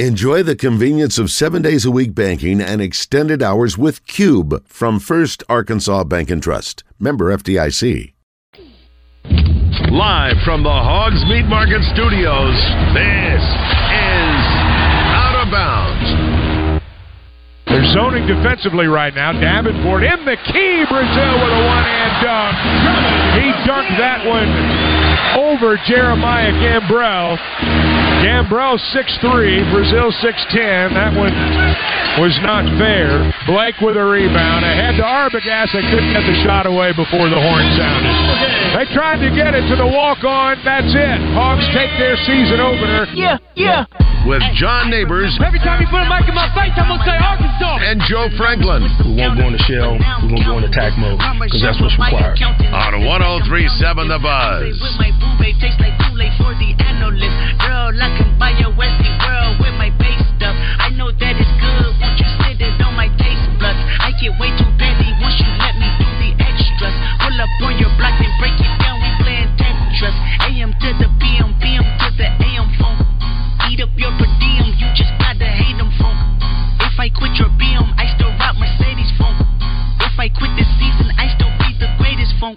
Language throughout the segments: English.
Enjoy the convenience of seven days a week banking and extended hours with Cube from First Arkansas Bank and Trust. Member FDIC. Live from the Hogs Meat Market Studios, this is Out of Bounds. They're zoning defensively right now. Davenport in the key. Brazil with a one-hand dunk. He dunked that one over Jeremiah Gambrell. Gambrell 6'3", Brazil 6'10". That one was not fair. Blake with a rebound. Ahead to Arbogast. They couldn't get the shot away before the horn sounded. They tried to get it to the walk-on. That's it. Hawks take their season opener. Yeah, yeah. With John Neighbors Every time you put a mic in my face, I'm going to say Arkansas. and Joe Franklin We won't go in the shell. We're going to go in attack mode because that's what's required. on 1037 The Buzz. My boo tastes like Kool-Aid for the analyst. Girl, I can buy your Westie world with my base stuff. I know that it's good. Won't you sit it on my taste buds? I get way too petty once you let me do the extras. Pull up on your block and break it down. We playing Tetris. AM to the PM, PM to the AM phone. Eat up your per diem. You just gotta hate them funk. If I quit your BM, I still rock Mercedes funk. If I quit this season, I still be the greatest funk.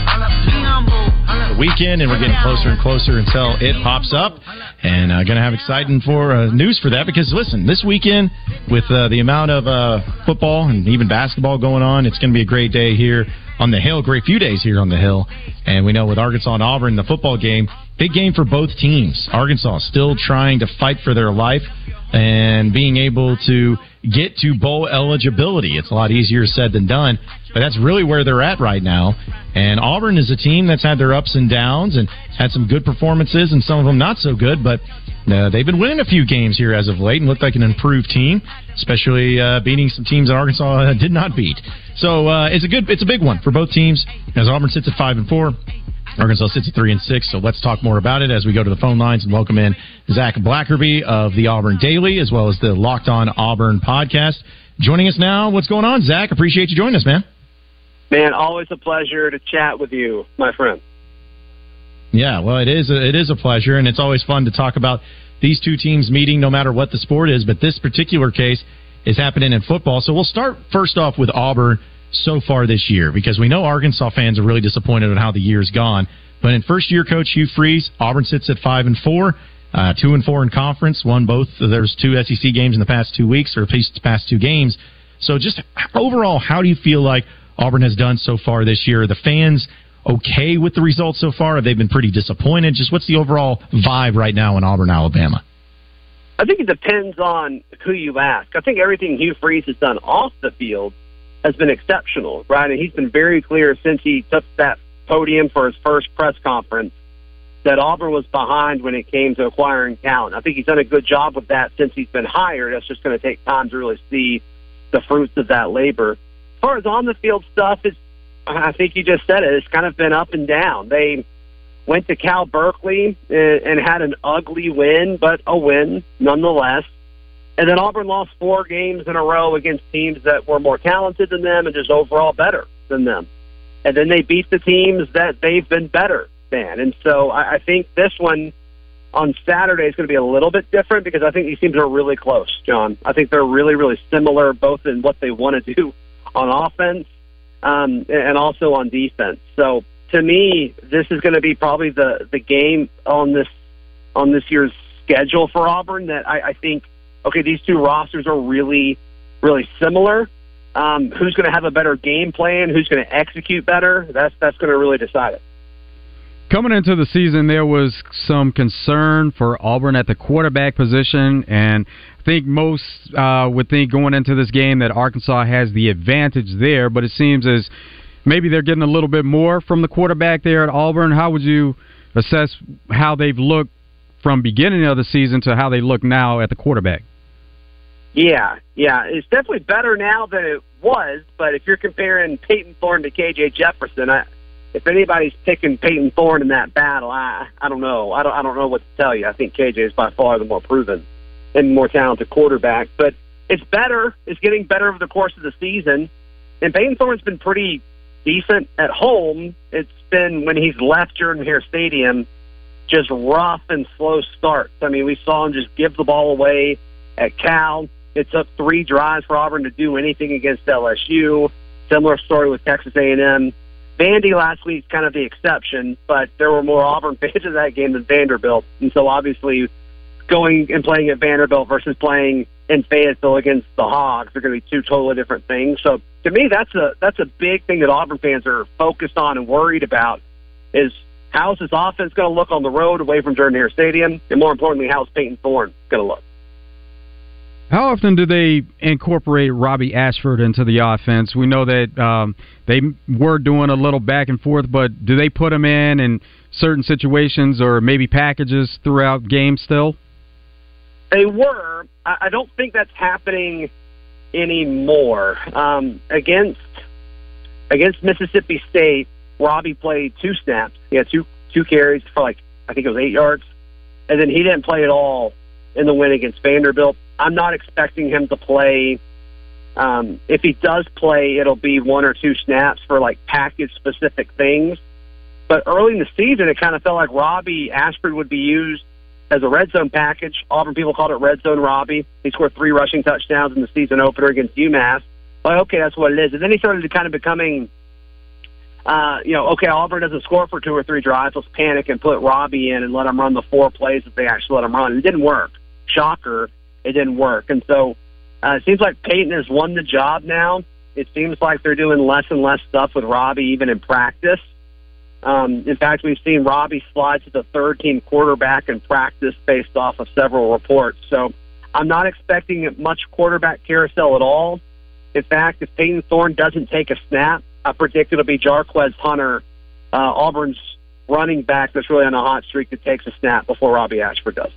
Weekend, and we're getting closer and closer until it pops up. And uh, going to have exciting for uh, news for that because listen, this weekend with uh, the amount of uh, football and even basketball going on, it's going to be a great day here on the hill. Great few days here on the hill, and we know with Arkansas and Auburn, the football game, big game for both teams. Arkansas still trying to fight for their life and being able to get to bowl eligibility. It's a lot easier said than done, but that's really where they're at right now. And Auburn is a team that's had their ups and downs and had some good performances and some of them not so good, but uh, they've been winning a few games here as of late and looked like an improved team, especially uh, beating some teams that Arkansas uh, did not beat. So uh, it's a good, it's a big one for both teams. As Auburn sits at five and four, Arkansas sits at three and six. So let's talk more about it as we go to the phone lines and welcome in Zach Blackerby of the Auburn Daily as well as the Locked On Auburn podcast. Joining us now, what's going on, Zach? Appreciate you joining us, man. Man, always a pleasure to chat with you, my friend. Yeah, well, it is a, it is a pleasure, and it's always fun to talk about these two teams meeting, no matter what the sport is. But this particular case is happening in football, so we'll start first off with Auburn so far this year because we know Arkansas fans are really disappointed in how the year's gone. But in first year coach Hugh Freeze, Auburn sits at five and four, uh, two and four in conference, won both. There's two SEC games in the past two weeks, or at least the past two games. So just overall, how do you feel like Auburn has done so far this year? The fans okay with the results so far? Have they been pretty disappointed? Just what's the overall vibe right now in Auburn, Alabama? I think it depends on who you ask. I think everything Hugh Freeze has done off the field has been exceptional, right? And he's been very clear since he took that podium for his first press conference that Auburn was behind when it came to acquiring talent. I think he's done a good job with that since he's been hired. It's just going to take time to really see the fruits of that labor. Far as on the field stuff, it's I think you just said it. It's kind of been up and down. They went to Cal Berkeley and, and had an ugly win, but a win nonetheless. And then Auburn lost four games in a row against teams that were more talented than them and just overall better than them. And then they beat the teams that they've been better than. And so I, I think this one on Saturday is going to be a little bit different because I think these teams are really close, John. I think they're really, really similar both in what they want to do on offense um, and also on defense. So to me, this is going to be probably the the game on this on this year's schedule for Auburn that I, I think. Okay, these two rosters are really, really similar. Um, who's going to have a better game plan? Who's going to execute better? That's that's going to really decide it. Coming into the season, there was some concern for Auburn at the quarterback position, and I think most uh, would think going into this game that Arkansas has the advantage there, but it seems as maybe they're getting a little bit more from the quarterback there at Auburn. How would you assess how they've looked from beginning of the season to how they look now at the quarterback? Yeah, yeah, it's definitely better now than it was. But if you're comparing Payton Thorne to KJ Jefferson, I, if anybody's picking Payton Thorne in that battle, I I don't know. I don't I don't know what to tell you. I think KJ is by far the more proven and more talented quarterback. But it's better. It's getting better over the course of the season. And Payton Thorne's been pretty decent at home. It's been when he's left Jordan Hare Stadium, just rough and slow starts. I mean, we saw him just give the ball away at Cal. It took three drives for Auburn to do anything against LSU. Similar story with Texas A&M. Vandy last week's kind of the exception, but there were more Auburn fans in that game than Vanderbilt, and so obviously going and playing at Vanderbilt versus playing in Fayetteville against the Hogs are going to be two totally different things. So to me, that's a that's a big thing that Auburn fans are focused on and worried about is how's this offense going to look on the road away from Jordan Hare Stadium, and more importantly, how's Payton Thorne going to look. How often do they incorporate Robbie Ashford into the offense? We know that um, they were doing a little back and forth, but do they put him in in certain situations or maybe packages throughout games still? They were. I don't think that's happening anymore. Um, against against Mississippi State, Robbie played two snaps. He had two two carries for like I think it was eight yards, and then he didn't play at all in the win against Vanderbilt. I'm not expecting him to play. Um, if he does play, it'll be one or two snaps for like package specific things. But early in the season, it kind of felt like Robbie Ashford would be used as a red zone package. Auburn people called it red zone Robbie. He scored three rushing touchdowns in the season opener against UMass. Like, okay, that's what it is. And then he started to kind of becoming, uh, you know, okay, Auburn doesn't score for two or three drives. Let's panic and put Robbie in and let him run the four plays that they actually let him run. It didn't work. Shocker it didn't work. And so uh, it seems like Payton has won the job now. It seems like they're doing less and less stuff with Robbie, even in practice. Um, in fact, we've seen Robbie slide to the third team quarterback in practice based off of several reports. So I'm not expecting much quarterback carousel at all. In fact, if Payton Thorne doesn't take a snap, I predict it'll be Jarquez Hunter, uh, Auburn's running back that's really on a hot streak that takes a snap before Robbie Ashford does.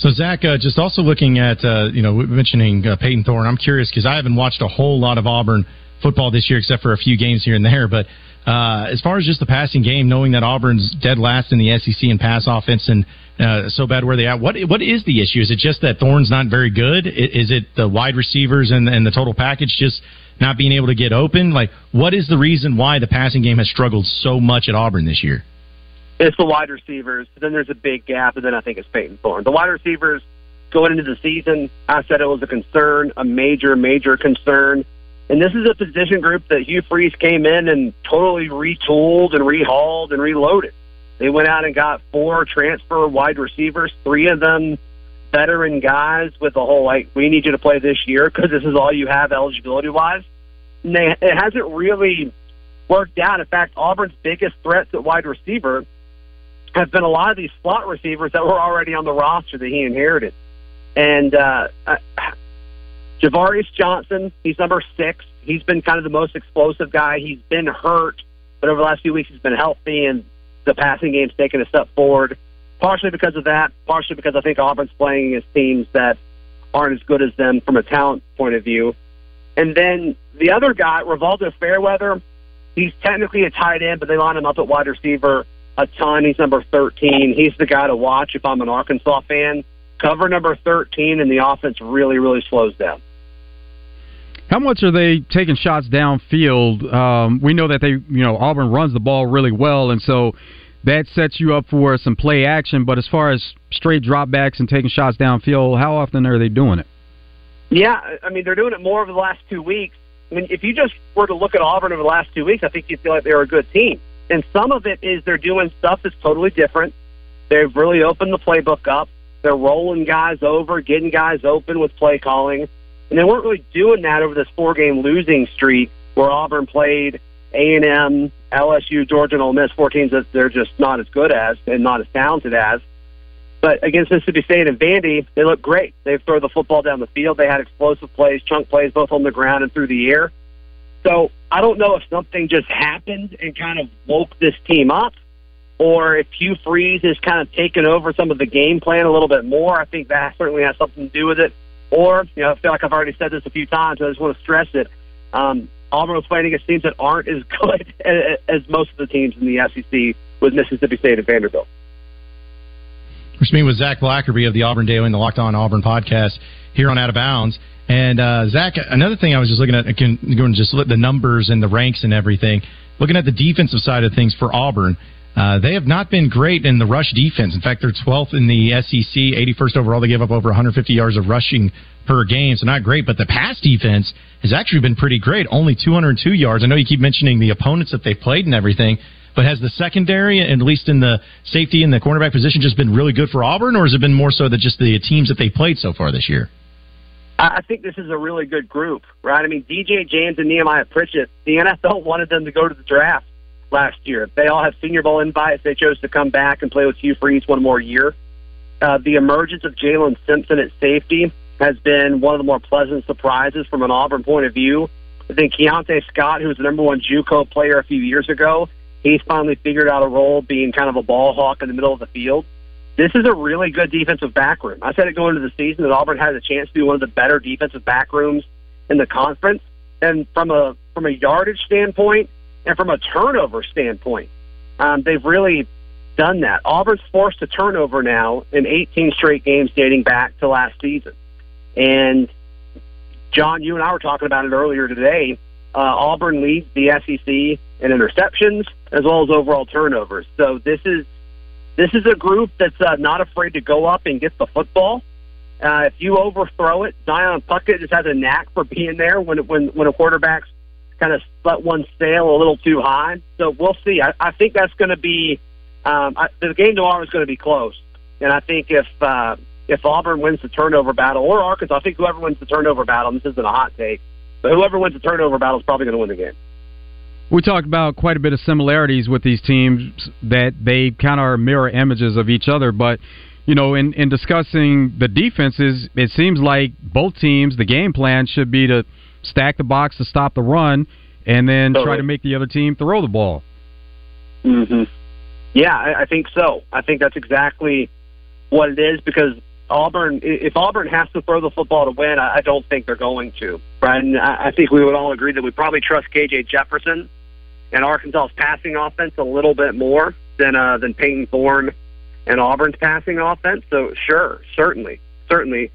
So Zach, uh, just also looking at uh, you know mentioning uh, Payton Thorne, I'm curious because I haven't watched a whole lot of Auburn football this year except for a few games here and there. But uh, as far as just the passing game, knowing that Auburn's dead last in the SEC in pass offense and uh, so bad where they at, what what is the issue? Is it just that Thorne's not very good? Is it the wide receivers and, and the total package just not being able to get open? Like, what is the reason why the passing game has struggled so much at Auburn this year? It's the wide receivers. Then there's a big gap, and then I think it's Payton Thorne. The wide receivers going into the season, I said it was a concern, a major, major concern. And this is a position group that Hugh Freeze came in and totally retooled and rehauled and reloaded. They went out and got four transfer wide receivers, three of them veteran guys with the whole like, we need you to play this year because this is all you have eligibility wise. And they, it hasn't really worked out. In fact, Auburn's biggest threats at wide receiver have been a lot of these slot receivers that were already on the roster that he inherited. And uh, uh, Javarius Johnson, he's number six. He's been kind of the most explosive guy. He's been hurt, but over the last few weeks he's been healthy, and the passing game's taken a step forward. Partially because of that, partially because I think Auburn's playing against teams that aren't as good as them from a talent point of view. And then the other guy, Rivaldo Fairweather, he's technically a tight end, but they line him up at wide receiver a ton. He's number 13. He's the guy to watch if I'm an Arkansas fan. Cover number 13, and the offense really, really slows down. How much are they taking shots downfield? Um, we know that they, you know, Auburn runs the ball really well, and so that sets you up for some play action. But as far as straight dropbacks and taking shots downfield, how often are they doing it? Yeah, I mean they're doing it more over the last two weeks. I mean, if you just were to look at Auburn over the last two weeks, I think you'd feel like they're a good team. And some of it is they're doing stuff that's totally different. They've really opened the playbook up. They're rolling guys over, getting guys open with play calling. And they weren't really doing that over this four game losing streak where Auburn played A&M, LSU, Georgia, and Ole Miss, four teams that they're just not as good as and not as talented as. But against Mississippi State and Vandy, they look great. They throw the football down the field. They had explosive plays, chunk plays, both on the ground and through the air. So I don't know if something just happened and kind of woke this team up, or if Hugh Freeze has kind of taken over some of the game plan a little bit more, I think that certainly has something to do with it. Or, you know, I feel like I've already said this a few times, but I just want to stress it. Um, Auburn was playing against teams that aren't as good as most of the teams in the SEC with Mississippi State and Vanderbilt. We're speaking with Zach Blackerby of the Auburn Daily and the Locked On Auburn podcast here on Out of Bounds. And uh, Zach, another thing I was just looking at, going just look the numbers and the ranks and everything. Looking at the defensive side of things for Auburn, uh, they have not been great in the rush defense. In fact, they're 12th in the SEC, 81st overall. They give up over 150 yards of rushing per game, so not great. But the pass defense has actually been pretty great, only 202 yards. I know you keep mentioning the opponents that they've played and everything, but has the secondary, at least in the safety and the cornerback position, just been really good for Auburn, or has it been more so that just the teams that they played so far this year? I think this is a really good group, right? I mean, DJ James and Nehemiah Pritchett, the NFL wanted them to go to the draft last year. They all have Senior Bowl invites. They chose to come back and play with Hugh Freeze one more year. Uh, the emergence of Jaylin Simpson at safety has been one of the more pleasant surprises from an Auburn point of view. I think Keionte Scott, who was the number one JUCO player a few years ago, he's finally figured out a role being kind of a ball hawk in the middle of the field. This is a really good defensive back room. I said it going into the season that Auburn has a chance to be one of the better defensive back rooms in the conference. And from a from a yardage standpoint, and from a turnover standpoint, um, they've really done that. Auburn's forced a turnover now in 18 straight games dating back to last season. And John, you and I were talking about it earlier today. Uh, Auburn leads the SEC in interceptions as well as overall turnovers. So this is this is a group that's uh, not afraid to go up and get the football. Uh, if you overthrow it, Zion Puckett just has a knack for being there when when when a quarterback's kind of let one sail a little too high. So we'll see. I, I think that's going to be um, I, the game tomorrow is going to be close, and I think if uh, if Auburn wins the turnover battle or Arkansas, I think whoever wins the turnover battle, this isn't a hot take, but whoever wins the turnover battle is probably going to win the game. We talked about quite a bit of similarities with these teams that they kind of are mirror images of each other, but you know, in, in discussing the defenses, it seems like both teams, the game plan should be to stack the box to stop the run, and then totally. try to make the other team throw the ball. Mm-hmm. Yeah, I, I think so. I think that's exactly what it is because Auburn, if Auburn has to throw the football to win, I, I don't think they're going to. Right? And I, I think we would all agree that we probably trust KJ Jefferson and Arkansas's passing offense a little bit more than uh, than Payton Thorne and Auburn's passing offense. So sure, certainly, certainly.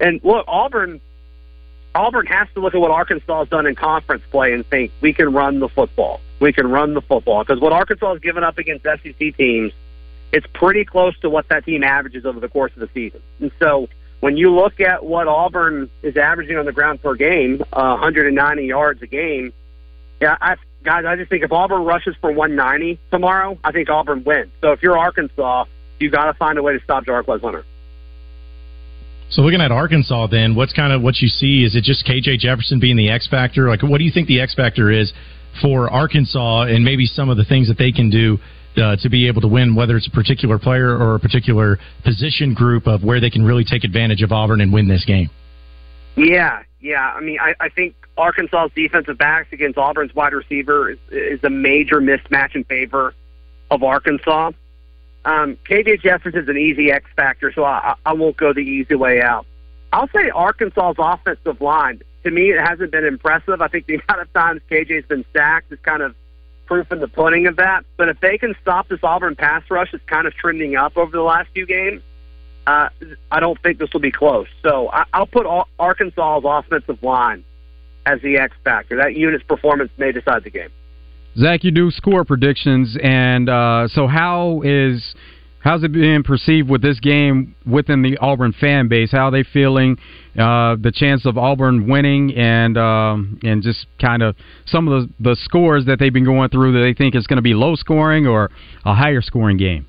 And look, Auburn Auburn has to look at what Arkansas has done in conference play and think we can run the football. We can run the football because what Arkansas has given up against SEC teams, it's pretty close to what that team averages over the course of the season. And so when you look at what Auburn is averaging on the ground per game, uh, 190 yards a game, yeah, I, guys, I just think if Auburn rushes for 190 tomorrow, I think Auburn wins. So if you're Arkansas, you got to find a way to stop Jarquez Hunter. So looking at Arkansas, then what's kind of what you see? Is it just KJ Jefferson being the X factor? Like, what do you think the X factor is for Arkansas, and maybe some of the things that they can do uh, to be able to win, whether it's a particular player or a particular position group of where they can really take advantage of Auburn and win this game? Yeah, yeah. I mean, I, I think Arkansas's defensive backs against Auburn's wide receiver is, is a major mismatch in favor of Arkansas. Um, KJ Jefferson is an easy X factor, so I, I won't go the easy way out. I'll say Arkansas's offensive line. To me, it hasn't been impressive. I think the amount of times KJ's been sacked is kind of proof in the pudding of that. But if they can stop this Auburn pass rush, it's kind of trending up over the last few games. Uh, I don't think this will be close. So I, I'll put Arkansas's offensive line as the X factor. That unit's performance may decide the game. Zach, you do score predictions, and uh, so how is how's it being perceived with this game within the Auburn fan base? How are they feeling? Uh, the chance of Auburn winning, and um, and just kind of some of the the scores that they've been going through that they think is going to be low scoring or a higher scoring game.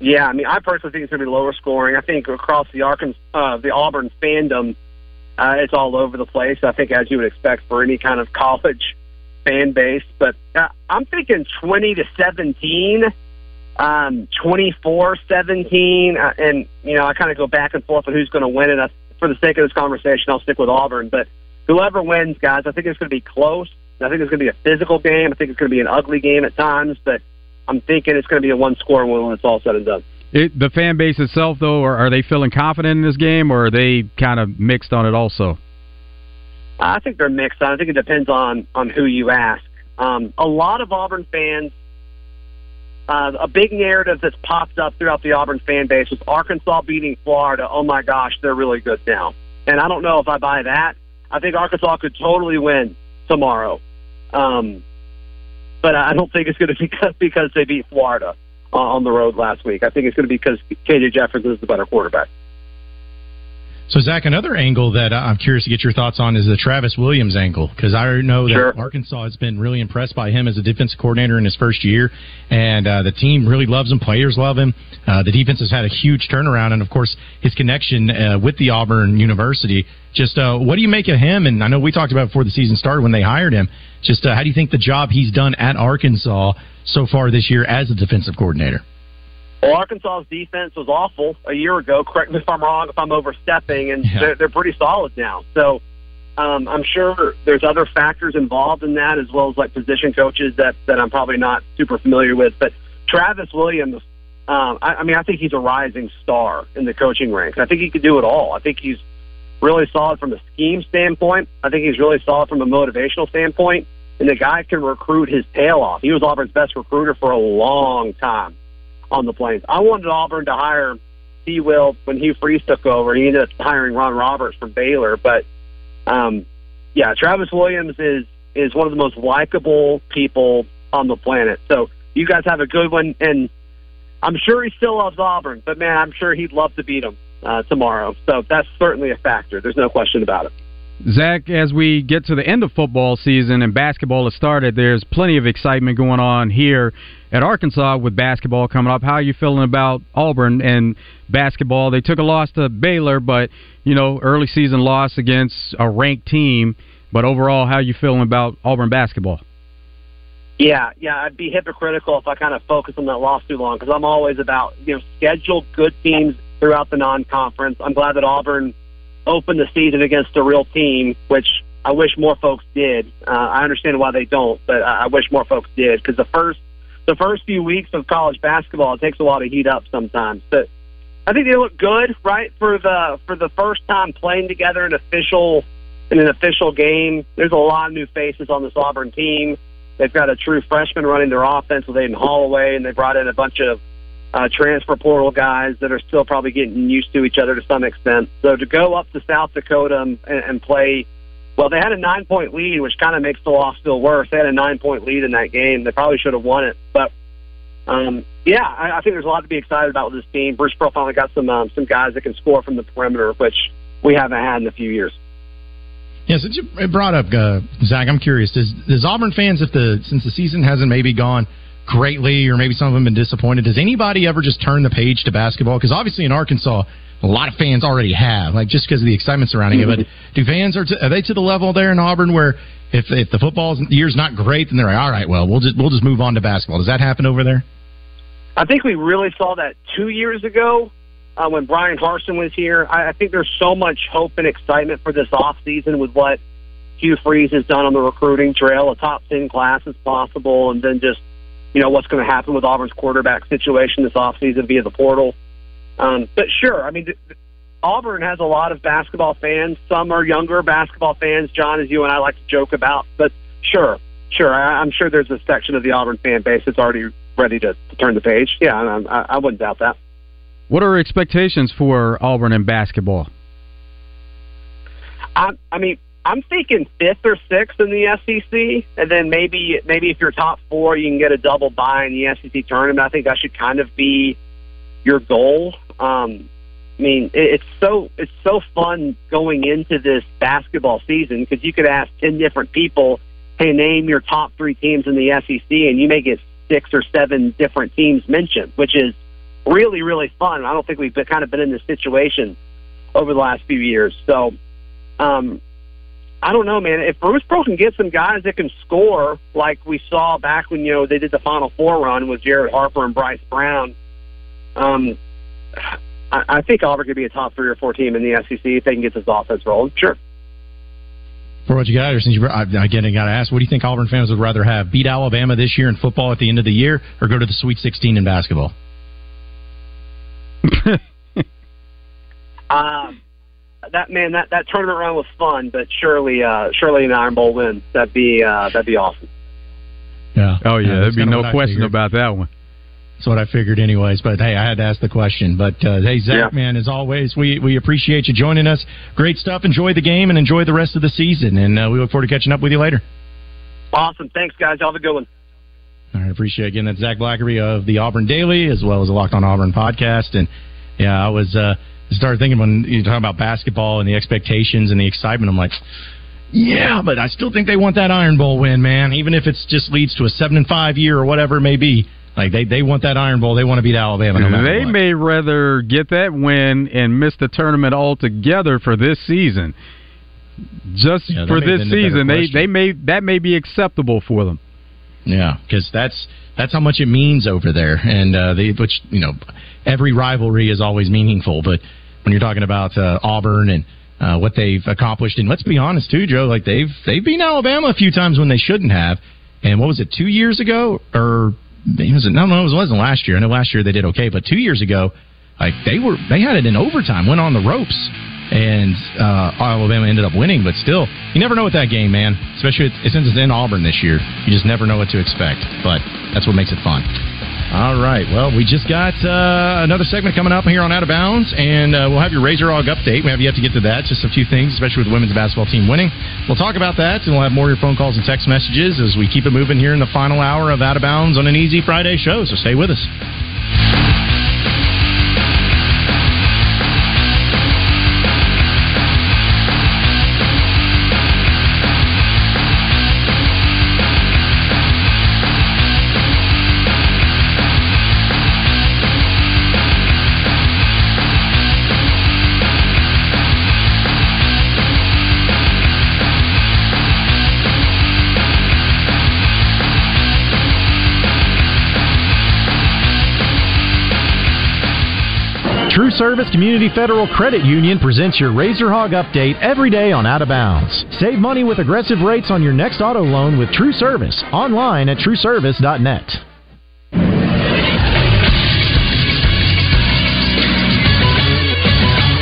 Yeah, I mean, I personally think it's going to be lower scoring. I think across the Arkansas, uh, the Auburn fandom, uh, it's all over the place. I think as you would expect for any kind of college fan base, but uh, I'm thinking 20 to 17, um, 24 17. Uh, and, you know, I kind of go back and forth on who's going to win it. I, for the sake of this conversation, I'll stick with Auburn. But whoever wins, guys, I think it's going to be close. I think it's going to be a physical game. I think it's going to be an ugly game at times. But I'm thinking it's going to be a one score win when it's all said and done. It, the fan base itself, though, are, are they feeling confident in this game, or are they kind of mixed on it also? I think they're mixed. I think it depends on on who you ask. Um, a lot of Auburn fans, uh, a big narrative that's popped up throughout the Auburn fan base was Arkansas beating Florida. Oh my gosh, they're really good now. And I don't know if I buy that. I think Arkansas could totally win tomorrow. Um, but I don't think it's going to be because, because they beat Florida on the road last week. I think it's going to be because KJ Jefferson is the better quarterback. So, Zach, another angle that I'm curious to get your thoughts on is the Travis Williams angle because I know that sure. Arkansas has been really impressed by him as a defensive coordinator in his first year, and uh, the team really loves him. Players love him. Uh, the defense has had a huge turnaround, and of course, his connection uh, with the Auburn University. Just uh, what do you make of him? And I know we talked about before the season started when they hired him. Just uh, how do you think the job he's done at Arkansas so far this year as a defensive coordinator? Well, Arkansas's defense was awful a year ago. Correct me if I'm wrong, if I'm overstepping, and yeah. they're, they're pretty solid now. So um, I'm sure there's other factors involved in that, as well as like position coaches that that I'm probably not super familiar with. But Travis Williams, um, I, I mean, I think he's a rising star in the coaching ranks. I think he could do it all. I think he's really solid from a scheme standpoint. I think he's really solid from a motivational standpoint. And the guy can recruit his tail off. He was Auburn's best recruiter for a long time on the Plains. I wanted Auburn to hire T. Will when Hugh Freeze took over. He ended up hiring Ron Roberts from Baylor, but um, yeah, Travis Williams is is one of the most likable people on the planet. So you guys have a good one, and I'm sure he still loves Auburn, but man, I'm sure he'd love to beat them uh, tomorrow. So that's certainly a factor. There's no question about it. Zach, as we get to the end of football season and basketball has started, there's plenty of excitement going on here at Arkansas with basketball coming up. How are you feeling about Auburn and basketball? They took a loss to Baylor, but you know, early season loss against a ranked team. But overall, how are you feeling about Auburn basketball? Yeah, yeah, I'd be hypocritical if I kind of focus on that loss too long because I'm always about you know schedule good teams throughout the non-conference. I'm glad that Auburn open the season against a real team, which I wish more folks did. Uh, I understand why they don't, but I wish more folks did because the first the first few weeks of college basketball it takes a while to heat up sometimes. But I think they look good, right, for the for the first time playing together in official in an official game. There's a lot of new faces on this Auburn team. They've got a true freshman running their offense with Aden Holloway, and they brought in a bunch of uh, transfer portal guys that are still probably getting used to each other to some extent. So to go up to South Dakota and, and play, well, they had a nine point lead, which kind of makes the loss feel worse. They had a nine point lead in that game. They probably should have won it, but um, yeah, I, I think there's a lot to be excited about with this team. Bruce Pearl finally got some um, some guys that can score from the perimeter, which we haven't had in a few years. Yeah, since you brought up uh, Zach, I'm curious. Does, does Auburn fans, if the since the season hasn't maybe gone greatly, or maybe some of them been disappointed. Does anybody ever just turn the page to basketball? Because obviously in Arkansas, a lot of fans already have, like just because of the excitement surrounding mm-hmm. it. But do fans are to, are they to the level there in Auburn where if if the football year's not great, then they're like, all right, well we'll just we'll just move on to basketball. Does that happen over there? I think we really saw that two years ago uh, when Bryan Harsin was here. I, I think there's so much hope and excitement for this off season with what Hugh Freeze has done on the recruiting trail, a top ten class as possible, and then just you know, what's going to happen with Auburn's quarterback situation this offseason via the portal. Um, but sure, I mean, th- Auburn has a lot of basketball fans. Some are younger basketball fans, John, as you and I like to joke about. But sure, sure, I, I'm sure there's a section of the Auburn fan base that's already ready to, to turn the page. Yeah, I, I wouldn't doubt that. What are expectations for Auburn in basketball? I, I mean, I'm thinking fifth or sixth in the SEC, and then maybe maybe if you're top four, you can get a double bye in the SEC tournament. I think that should kind of be your goal. Um, I mean, it's so it's so fun going into this basketball season because you could ask ten different people, "Hey, name your top three teams in the SEC," and you may get six or seven different teams mentioned, which is really really fun. I don't think we've been, kind of been in this situation over the last few years. So, um, I don't know, man. If Bruce Pearl can get some guys that can score, like we saw back when you know they did the Final Four run with Jared Harper and Bryce Brown, um, I, I think Auburn could be a top three or four team in the SEC if they can get this offense rolling. Sure. For what you got, or since you I, again, I got to ask, what do you think Auburn fans would rather have? Beat Alabama this year in football at the end of the year, or go to the Sweet 16 in basketball? Um, that man, that that tournament run was fun, but surely, uh, surely an Iron Bowl win. That'd be uh, that'd be awesome. Yeah. Oh yeah, there'd be no question about that one. That's what I figured, anyways. But hey, I had to ask the question. But uh, hey, Zach, Yeah. man, as always, we we appreciate you joining us. Great stuff. Enjoy the game and enjoy the rest of the season. And uh, we look forward to catching up with you later. Awesome. Thanks, guys. Y'all have a good one. All right, appreciate it. again. That's Zach Blackerby of the Auburn Daily as well as the Locked On Auburn podcast. And yeah, I was uh, started thinking when you talk about basketball and the expectations and the excitement. I'm like, yeah, but I still think they want that Iron Bowl win, man. Even if it just leads to a seven and five year or whatever it may be. Like they they want that Iron Bowl. They want to beat Alabama. No they what. may rather get that win and miss the tournament altogether for this season. Just Yeah, for this been the better season, they they may that may be acceptable for them. Yeah, because that's that's how much it means over there, and uh, they, which you know, every rivalry is always meaningful. But when you're talking about uh, Auburn and uh, what they've accomplished, and let's be honest too, Joe, like they've they've beaten Alabama a few times when they shouldn't have. And what was it, two years ago, or was it? No, no, it wasn't last year. I know last year they did okay, but two years ago, like they were they had it in overtime, went on the ropes. And uh, Alabama ended up winning, but still, you never know with that game, man. Especially since it's in Auburn this year, you just never know what to expect. But that's what makes it fun. All right. Well, we just got uh, another segment coming up here on Out of Bounds, and uh, we'll have your Razor Hog update. We have yet to get to that. Just a few things, especially with the women's basketball team winning. We'll talk about that, and we'll have more of your phone calls and text messages as we keep it moving here in the final hour of Out of Bounds on an Easy Friday show. So stay with us. Service Community Federal Credit Union presents your Razor Hog update every day on Out of Bounds. Save money with aggressive rates on your next auto loan with True Service online at trueservice.net.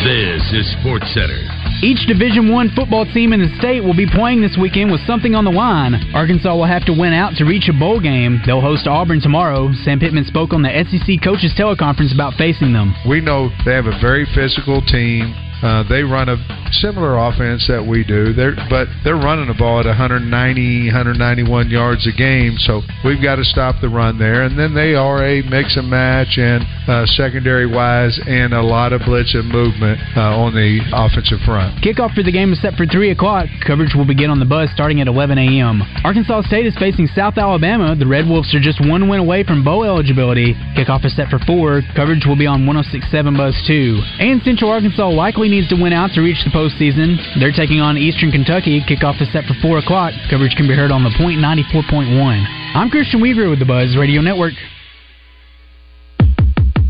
This is Sports Center. Each Division One football team in the state will be playing this weekend with something on the line. Arkansas will have to win out to reach a bowl game. They'll host Auburn tomorrow. Sam Pittman spoke on the SEC coaches teleconference about facing them. We know they have a very physical team. Uh, they run a similar offense that we do. They're, but they're running the ball at 190, 191 yards a game. So we've got to stop the run there. And then they are a mix and match and uh, secondary wise, and a lot of blitz and movement uh, on the offensive front. Kickoff for the game is set for 3 o'clock. Coverage will begin on the buzz starting at 11 a.m. Arkansas State is facing South Alabama. The Red Wolves are just one win away from bowl eligibility. Kickoff is set for 4. Coverage will be on 1067 Buzz 2. And Central Arkansas likely needs to win out to reach the postseason. They're taking on Eastern Kentucky. Kickoff is set for 4 o'clock. Coverage can be heard on the point 94.1. I'm Christian Weaver with the Buzz Radio Network.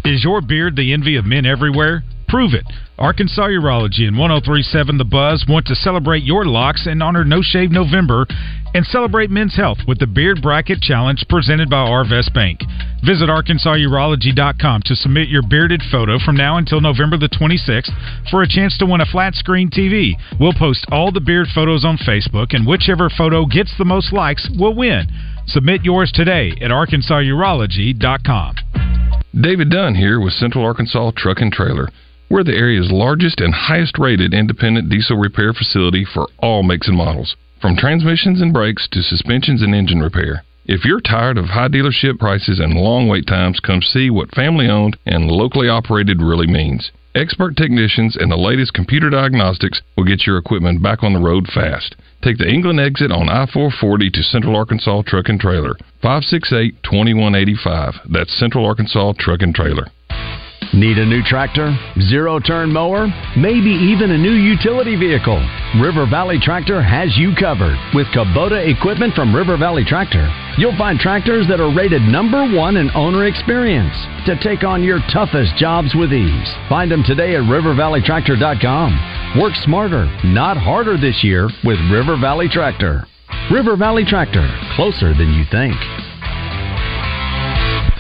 Is your beard the envy of men everywhere? Prove it. Arkansas Urology and 1037 The Buzz want to celebrate your locks and honor No Shave November and celebrate men's health with the Beard Bracket Challenge presented by Arvest Bank. Visit ArkansasUrology.com to submit your bearded photo from now until November the 26th for a chance to win a flat screen TV. We'll post all the beard photos on Facebook, and whichever photo gets the most likes will win. Submit yours today at ArkansasUrology.com. David Dunn here with Central Arkansas Truck and Trailer. We're the area's largest and highest rated independent diesel repair facility for all makes and models, from transmissions and brakes to suspensions and engine repair. If you're tired of high dealership prices and long wait times, come see what family owned and locally operated really means. Expert technicians and the latest computer diagnostics will get your equipment back on the road fast. Take the England exit on I 440 to Central Arkansas Truck and Trailer. 568 2185. That's Central Arkansas Truck and Trailer. Need a new tractor? Zero turn mower? Maybe even a new utility vehicle? River Valley Tractor has you covered. With Kubota equipment from River Valley Tractor, you'll find tractors that are rated number one in owner experience to take on your toughest jobs with ease. Find them today at rivervalleytractor.com. Work smarter, not harder this year with River Valley Tractor. River Valley Tractor, closer than you think.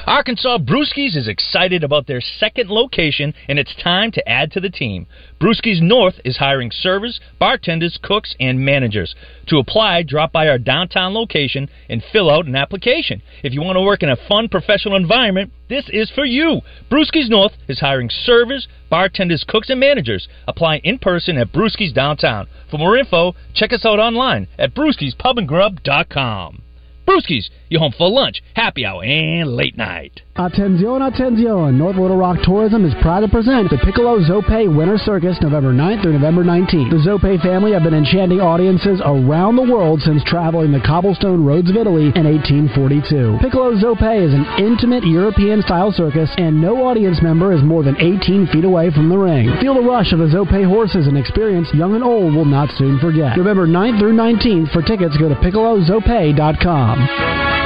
Arkansas Brewskis is excited about their second location, and it's time to add to the team. Brewskis North is hiring servers, bartenders, cooks, and managers. To apply, drop by our downtown location and fill out an application. If you want to work in a fun professional environment, this is for you. Brewskis North is hiring servers, bartenders, cooks, and managers. Apply in person at Brewskis Downtown. For more info, check us out online at brewskispubandgrub.com. Brewskis, you home for lunch, happy hour, and late night. Attenzione, attenzione! North Little Rock Tourism is proud to present the Piccolo Zope Winter Circus November 9th through November 19th. The Zope family have been enchanting audiences around the world since traveling the cobblestone roads of Italy in 1842. Piccolo Zope is an intimate European style circus, and no audience member is more than 18 feet away from the ring. Feel the rush of the Zope horses, an experience young and old will not soon forget. November 9th through 19th. For tickets, go to piccolozope.com com.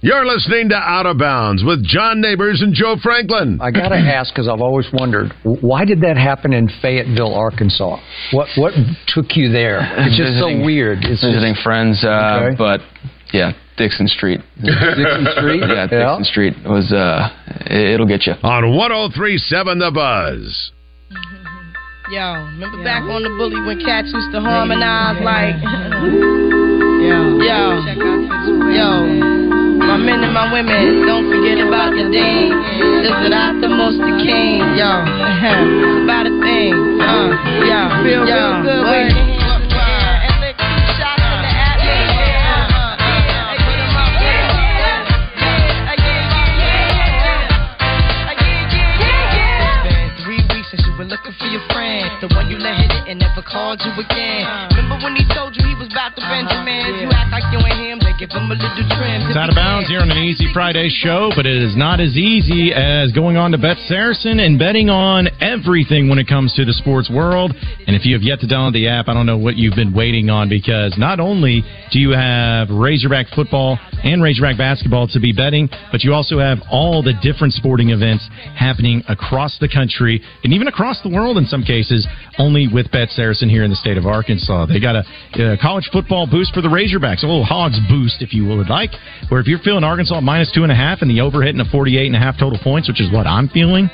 You're listening to Out of Bounds with John Neighbors and Joe Franklin. I got to ask because I've always wondered why did that happen in Fayetteville, Arkansas? What what took you there? It's just Visiting- so weird. It's visiting just, friends, uh, Okay. but yeah, Dickson Street. Dickson Street? yeah, Dickson Yeah. Street was. Uh, it- it'll get you On 1037 The Buzz. Yo, remember back on the bully when cats used to harmonize like Yo, yo, yo. My men and my women, don't forget about the ding. Is it out the most the king? Yo, it's about a thing. Uh, yo, feel real good when you Three weeks since you were looking for your friend. The one you let hit it and never called you again. Uh-huh. Remember when he told you he was about to uh-huh. Benjamin? You act like you ain't him, they give him a little trim. It's out of bounds here on an Easy Friday show, but it is not as easy as going on to Bet Saracen and betting on everything when it comes to the sports world. And if you have yet to download the app, I don't know what you've been waiting on because not only do you have Razorback football and Razorback basketball to be betting, but you also have all the different sporting events happening across the country and even across the world in some cases, only with Bet Saracen here in the state of Arkansas. They got a, a college football boost for the Razorbacks, a little Hogs boost, if you would like, where if you're feeling Arkansas minus two and a half and the over hitting a 48 and a half total points, which is what I'm feeling,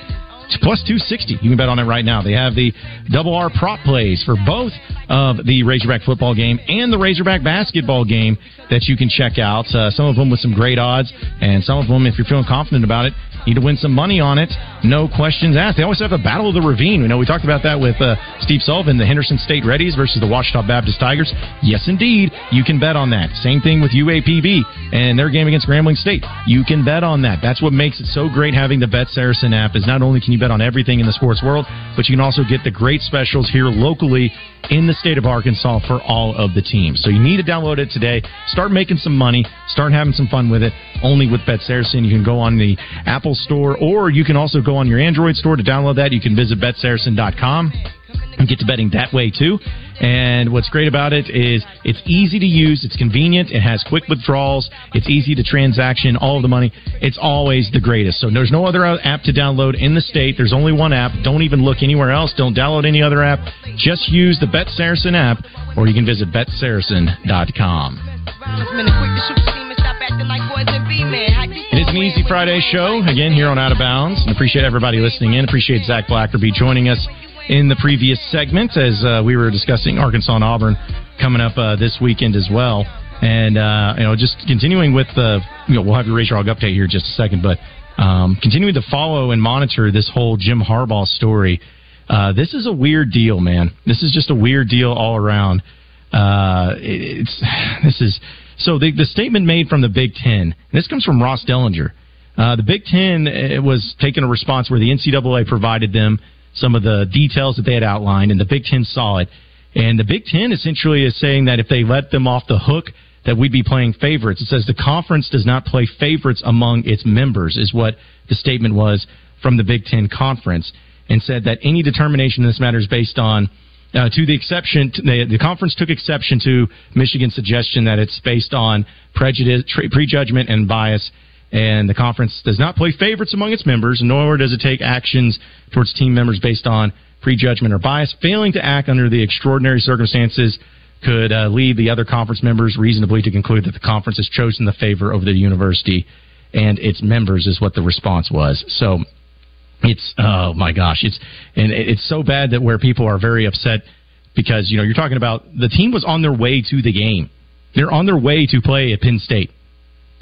it's plus 260. You can bet on it right now. They have the double R prop plays for both of the Razorback football game and the Razorback basketball game that you can check out. Uh, some of them with some great odds, and some of them, if you're feeling confident about it, need to win some money on it. No questions asked. They always have the Battle of the Ravine. We know we talked about that with uh, Steve Sullivan, the Henderson State Reddies versus the Ouachita Baptist Tigers. Yes, indeed, you can bet on that. Same thing with UAPB and their game against Grambling State. You can bet on that. That's what makes it so great having the Bet Saracen app. Is not only can you bet on everything in the sports world, but you can also get the great specials here locally in the state of Arkansas for all of the teams. So you need to download it today. Start making some money. Start having some fun with it. Only with Bet Saracen. You can go on the Apple Store or you can also go on your Android store to download that. You can visit betsaracen.com and get to betting that way too. And what's great about it is it's easy to use, it's convenient, it has quick withdrawals, it's easy to transaction all of the money. It's always the greatest. So there's no other app to download in the state. There's only one app. Don't even look anywhere else. Don't download any other app. Just use the Bet Saracen app, or you can visit betsaracen.com. It is an Easy Friday show, again, here on Out of Bounds. And appreciate everybody listening in. Appreciate Zach Blackerby joining us in the previous segment as uh, we were discussing Arkansas and Auburn coming up uh, this weekend as well. And, uh, you know, just continuing with the, you know, we'll have your Razor Hog update here in just a second, but um, continuing to follow and monitor this whole Jim Harbaugh story. Uh, this is a weird deal, man. This is just a weird deal all around. Uh, it's this is so the the statement made from the Big Ten. This comes from Ross Dellenger. Uh, the Big Ten uh, was taking a response where the NCAA provided them some of the details that they had outlined, and the Big Ten saw it. And the Big Ten essentially is saying that if they let them off the hook, that we'd be playing favorites. It says the conference does not play favorites among its members, is what the statement was from the Big Ten Conference, and said that any determination in this matter is based on uh, to the exception, the, the conference took exception to Michigan's suggestion that it's based on prejudice, tre- prejudgment, and bias. And the conference does not play favorites among its members, nor does it take actions towards team members based on prejudgment or bias. Failing to act under the extraordinary circumstances could uh, lead the other conference members reasonably to conclude that the conference has chosen the favor over the university and its members, is what the response was. So it's oh my gosh, it's and it's so bad that where people are very upset because you know you're talking about the team was on their way to the game. They're on their way to play at Penn State,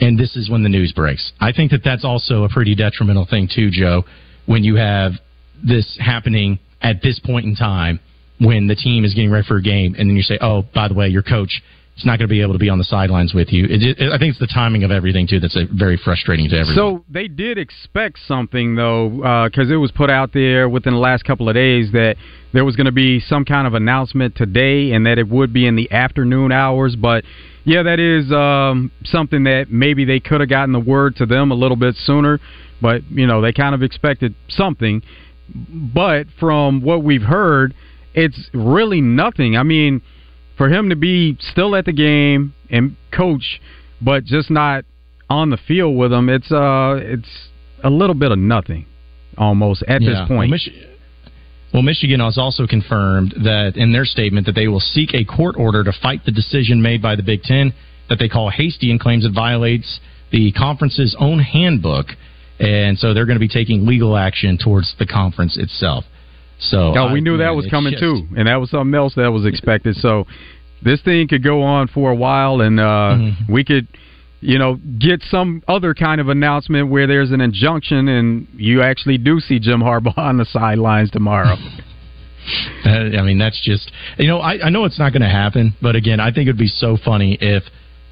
and this is when the news breaks. I think that that's also a pretty detrimental thing too, Joe, when you have this happening at this point in time when the team is getting ready for a game, and then you say, "Oh, by the way, your coach is not going to be able to be on the sidelines with you." It, it, I think it's the timing of everything too that's uh, very frustrating to everyone. So they did expect something though, because it was put out there within the last couple of days that there was going to be some kind of announcement today, and that it would be in the afternoon hours. But yeah, that is um, something that maybe they could have gotten the word to them a little bit sooner. But you know, they kind of expected something. But from what we've heard, it's really nothing. I mean, for him to be still at the game and coach, but just not on the field with them, it's uh, it's a little bit of nothing, almost at Yeah. this point. Well, Mich- well, Michigan has also confirmed that in their statement that they will seek a court order to fight the decision made by the Big Ten that they call hasty and claims it violates the conference's own handbook, and so they're going to be taking legal action towards the conference itself. So, I- we knew that man, was coming just- too, and that was something else that was expected. So this thing could go on for a while, and uh, Mm-hmm. we could, you know, get some other kind of announcement where there's an injunction, and you actually do see Jim Harbaugh on the sidelines tomorrow. Uh, I mean, that's just you know, I, I know it's not going to happen, but again, I think it'd be so funny if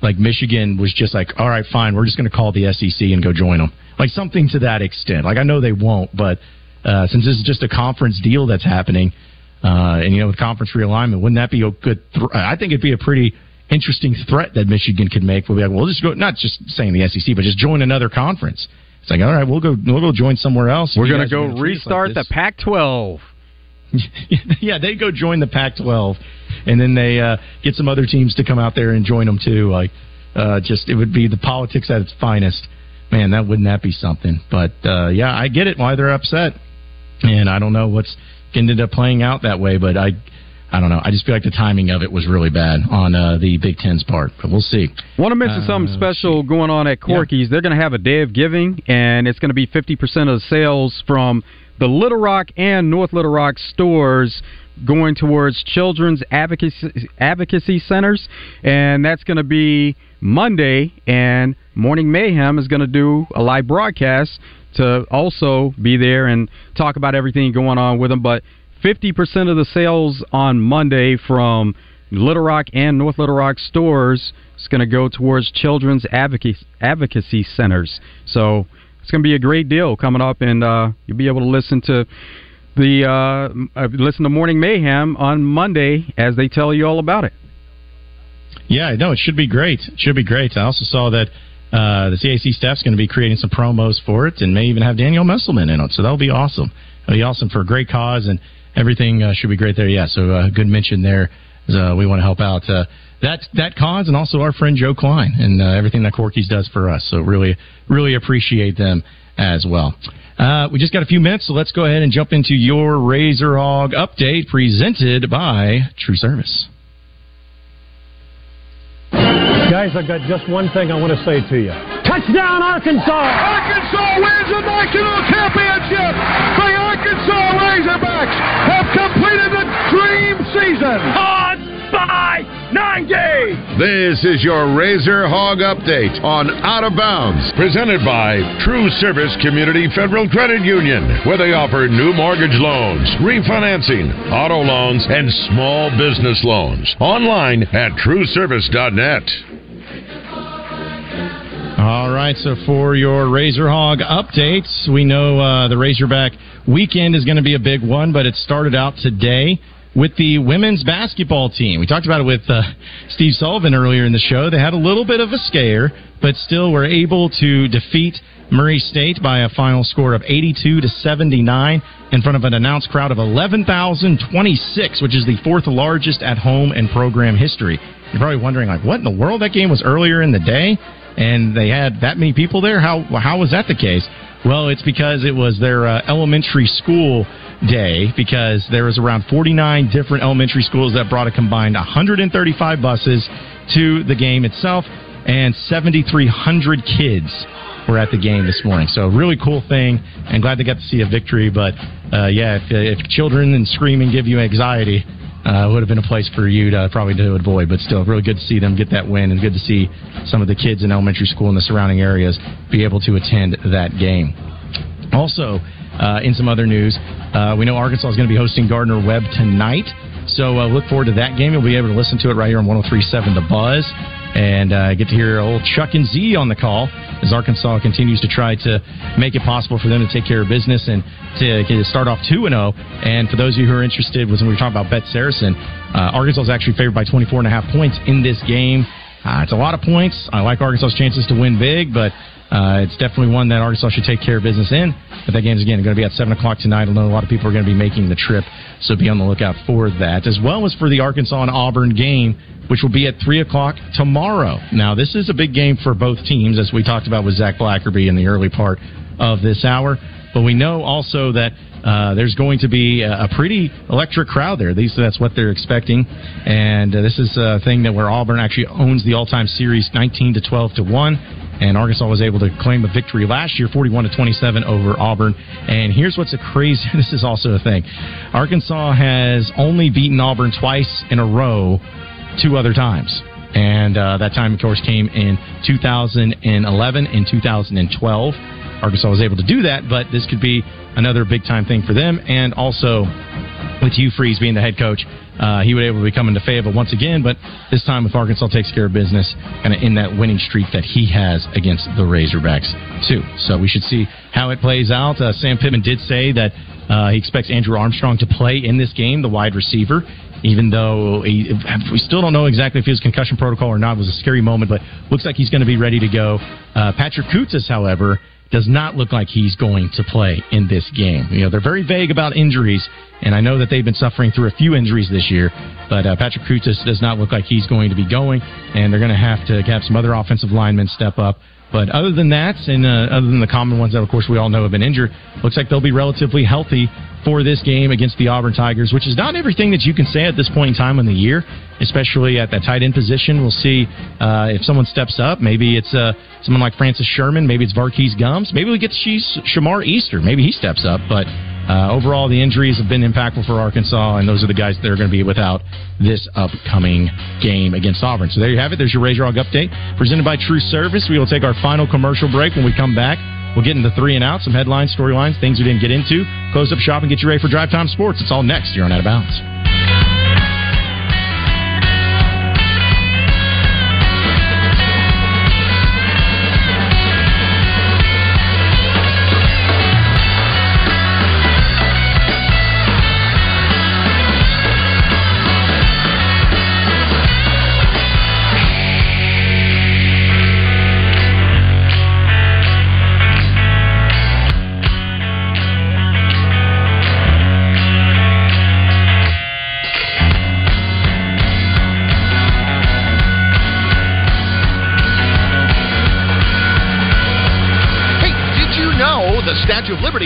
like Michigan was just like, all right, fine, we're just going to call the SEC and go join them, like something to that extent. Like I know they won't, but uh, since this is just a conference deal that's happening, uh, and you know, with conference realignment, wouldn't that be a good? Th- I think it'd be a pretty interesting threat that Michigan could make. We'll be like, well, just go, not just saying the SEC, but just join another conference. It's like, all right, we'll go, we'll go join somewhere else. We're going to go us like restart the Pac-12. yeah, they go join the Pac-12, and then they uh, get some other teams to come out there and join them too. Like, uh, just it would be the politics at its finest. Man, that wouldn't that be something? But uh, yeah, I get it why they're upset, and I don't know what's ended up playing out that way. But I, I don't know. I just feel like the timing of it was really bad on uh, the Big Ten's part. But we'll see. Want to mention Uh, something special going on at Corky's? They're going to have a day of giving, and it's going to be 50% of the sales from the Little Rock and North Little Rock stores going towards children's advocacy, advocacy centers, and that's going to be Monday. And Morning Mayhem is going to do a live broadcast to also be there and talk about everything going on with them. But 50% of the sales on Monday from Little Rock and North Little Rock stores is going to go towards children's advocacy, advocacy centers. So it's going to be a great deal coming up, and uh, you'll be able to listen to the uh, uh, listen to Morning Mayhem on Monday as they tell you all about it. Yeah, no, it should be great. It should be great. I also saw that uh, the CAC staff's going to be creating some promos for it, and may even have Daniel Messelman in it. So that'll be awesome. That'll be awesome for a great cause, and everything uh, should be great there. Yeah, so uh, good mention there. Uh, we want to help out uh, that that cause, and also our friend Joe Klein, and uh, everything that Corky's does for us. So really, really appreciate them as well. Uh, we just got a few minutes, so let's go ahead and jump into your Razor Hog update presented by True Service. Guys, I've got just one thing I want to say to you. Touchdown, Arkansas! Arkansas wins the national championship! The Arkansas Razorbacks have completed the dream season! Odds by 90! This is your Razor Hog Update on Out of Bounds, presented by True Service Community Federal Credit Union, where they offer new mortgage loans, refinancing, auto loans, and small business loans. Online at trueservice.net. All right, so for your Razor Hog updates, we know uh, the Razorback weekend is going to be a big one, but it started out today with the women's basketball team. We talked about it with uh, Steve Sullivan earlier in the show. They had a little bit of a scare, but still were able to defeat Murray State by a final score of 82 to 79 in front of an announced crowd of 11,026, which is the fourth largest at home in program history. You're probably wondering, like, what in the world? That game was earlier in the day, and they had that many people there. How how was that the case? Well, it's because it was their uh, elementary school day because there was around 49 different elementary schools that brought a combined 135 buses to the game itself, and 7,300 kids were at the game this morning. So really cool thing, and glad they got to see a victory. But uh, yeah, if, if children and screaming give you anxiety, uh, would have been a place for you to probably to avoid. But still, really good to see them get that win, and good to see some of the kids in elementary school in the surrounding areas be able to attend that game. Also, uh, in some other news, uh, we know Arkansas is going to be hosting Gardner Webb tonight. So uh, look forward to that game. You'll be able to listen to it right here on 1037 The Buzz and uh, get to hear old Chuck and Z on the call as Arkansas continues to try to make it possible for them to take care of business and to, to start off 2 0. And for those of you who are interested, was when we were talking about Bet Saracen, uh, Arkansas is actually favored by 24 and a half points in this game. Uh, it's a lot of points. I like Arkansas's chances to win big, but uh, it's definitely one that Arkansas should take care of business in. But that game's again going to be at seven o'clock tonight. I know a lot of people are going to be making the trip, so be on the lookout for that, as well as for the Arkansas and Auburn game, which will be at three o'clock tomorrow. Now, this is a big game for both teams, as we talked about with Zach Blackerby in the early part of this hour. But we know also that uh, there's going to be a, pretty electric crowd there. That's what they're expecting, and uh, this is a thing that where Auburn actually owns the all-time series, 19 to 12 to one, and Arkansas was able to claim a victory last year, 41 to 27 over Auburn. And here's what's a crazy. This is also a thing. Arkansas has only beaten Auburn twice in a row, two other times. And uh, that time, of course, came in 2011 and 2012. Arkansas was able to do that, but this could be another big time thing for them. And also, with Hugh Freeze being the head coach, uh, he would be able to be coming to Fayetteville once again, but this time if Arkansas takes care of business, kind of in that winning streak that he has against the Razorbacks too. So we should see how it plays out. Uh, Sam Pittman did say that uh, he expects Andrew Armstrong to play in this game, the wide receiver. Even though he, we still don't know exactly if he was concussion protocol or not, it was a scary moment, but looks like he's going to be ready to go. Uh, Patrick Kutas, however, does not look like he's going to play in this game. You know, they're very vague about injuries, and I know that they've been suffering through a few injuries this year, but uh, Patrick Kutas does not look like he's going to be going, and they're going to have to have some other offensive linemen step up. But other than that, and uh, other than the common ones that, of course, we all know have been injured, looks like they'll be relatively healthy for this game against the Auburn Tigers, which is not everything that you can say at this point in time in the year, especially at that tight end position. We'll see uh, if someone steps up. Maybe it's uh, someone like Francis Sherman. Maybe it's Var'Keyes Gumms. Maybe we get Shamar Easter. Maybe he steps up. But uh, overall, the injuries have been impactful for Arkansas, and those are the guys that are going to be without this upcoming game against Auburn. So there you have it. There's your Razor Hog update presented by True Service. We will take our final commercial break when we come back. We'll get into three and out, some headlines, storylines, things we didn't get into. Close up shop and get you ready for Drive Time Sports. It's all next. You're on Out of Bounds.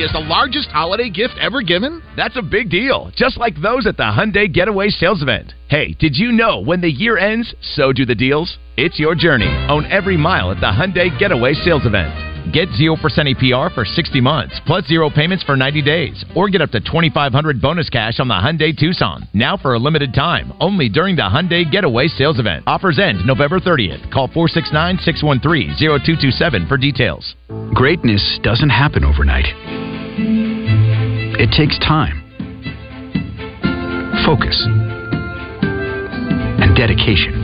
Is the largest holiday gift ever given? That's a big deal, just like those at the Hyundai Getaway Sales Event. Hey, did you know when the year ends, so do the deals? It's your journey. Own every mile at the Hyundai Getaway Sales Event. Get 0% APR for 60 months, plus zero payments for 90 days, or get up to 2500 bonus cash on the Hyundai Tucson. Now for a limited time, only during the Hyundai Getaway Sales Event. Offers end November 30th. Call 469-613-0227 for details. Greatness doesn't happen overnight. It takes time, focus, and dedication.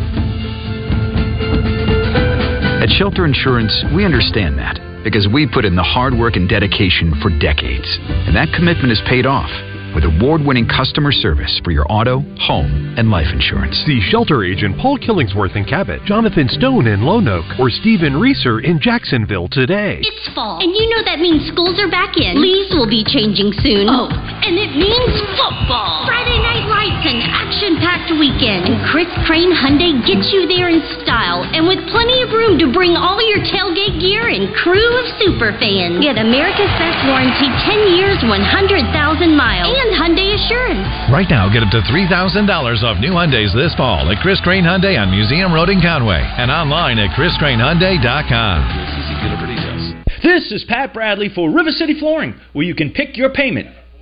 At Shelter Insurance, we understand that because we put in the hard work and dedication for decades. And that commitment is paid off with award winning customer service for your auto, home, and life insurance. See shelter agent Paul Killingsworth in Cabot, Jonathan Stone in Lone Oak, or Stephen Reeser in Jacksonville today. It's fall, and you know that means schools are back in. Leaves will be changing soon. Oh, and it means football. Friday night an action-packed weekend. And Chris Crane Hyundai gets you there in style and with plenty of room to bring all your tailgate gear and crew of super fans. Get America's best warranty, 10 years, 100,000 miles, and Hyundai Assurance. Right now, get up to $3,000 off new Hyundais this fall at Chris Crane Hyundai on Museum Road in Conway and online at chriscranehyundai.com. This is Pat Bradley for River City Flooring, where you can pick your payment.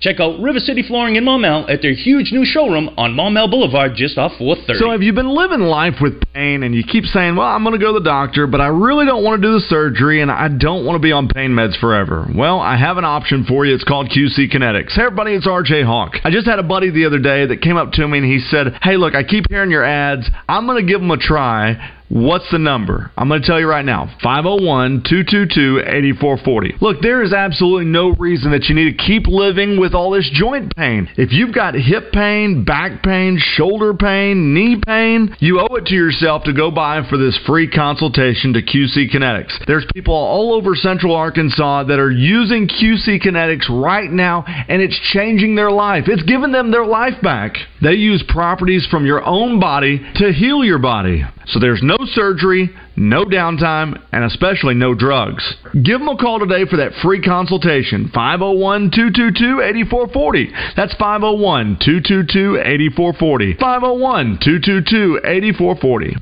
Check out River City Flooring in Maumelle at their huge new showroom on Maumelle Boulevard just off 430. So, have you been living life with pain and you keep saying, Well, I'm going to go to the doctor, but I really don't want to do the surgery and I don't want to be on pain meds forever? Well, I have an option for you. It's called QC Kinetics. Hey, everybody, it's RJ Hawk. I just had a buddy the other day that came up to me and he said, Hey, look, I keep hearing your ads. I'm going to give them a try. What's the number? I'm going to tell you right now 501 222 8440. Look, there is absolutely no reason that you need to keep living with all this joint pain. If you've got hip pain, back pain, shoulder pain, knee pain, you owe it to yourself to go by for this free consultation to QC Kinetics. There's people all over central Arkansas that are using QC Kinetics right now, and it's changing their life. It's giving them their life back. They use properties from your own body to heal your body. So there's no surgery, no downtime, and especially no drugs. Give them a call today for that free consultation. 501 222 8440. That's 501 222 8440. 501 222 8440.